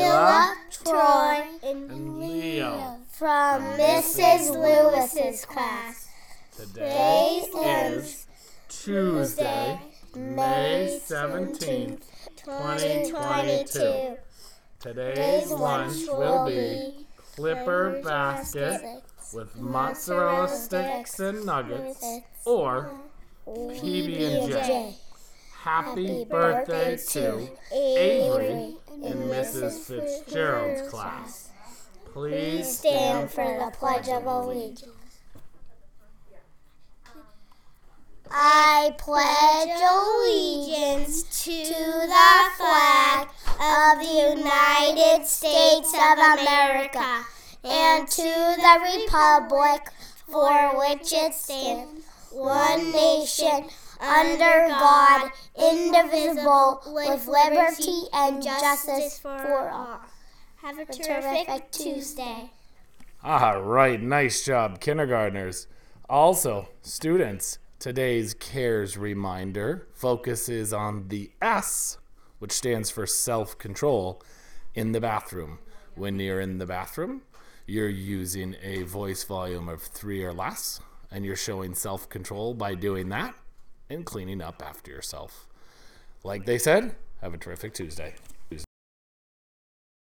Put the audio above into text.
Mila, Troy, and Leo from Mrs. Lewis's class. Today is Tuesday, May 17th, 2022. Today's lunch will be Clipper Basket with mozzarella sticks and nuggets or PB&J. Happy birthday to Avery in Mrs. Fitzgerald's class. Please Stand for the Pledge of Allegiance. I pledge allegiance to the flag of the United States of America and to the republic for which it stands, one nation, under God, indivisible, with liberty and justice for all. Have a terrific Tuesday. All right, nice job, kindergartners. Also, students, today's CARES reminder focuses on the S, which stands for self control, in the bathroom. When you're in the bathroom, you're using a voice volume of three or less, and you're showing self control by doing that and cleaning up after yourself. Like they said, have a terrific Tuesday.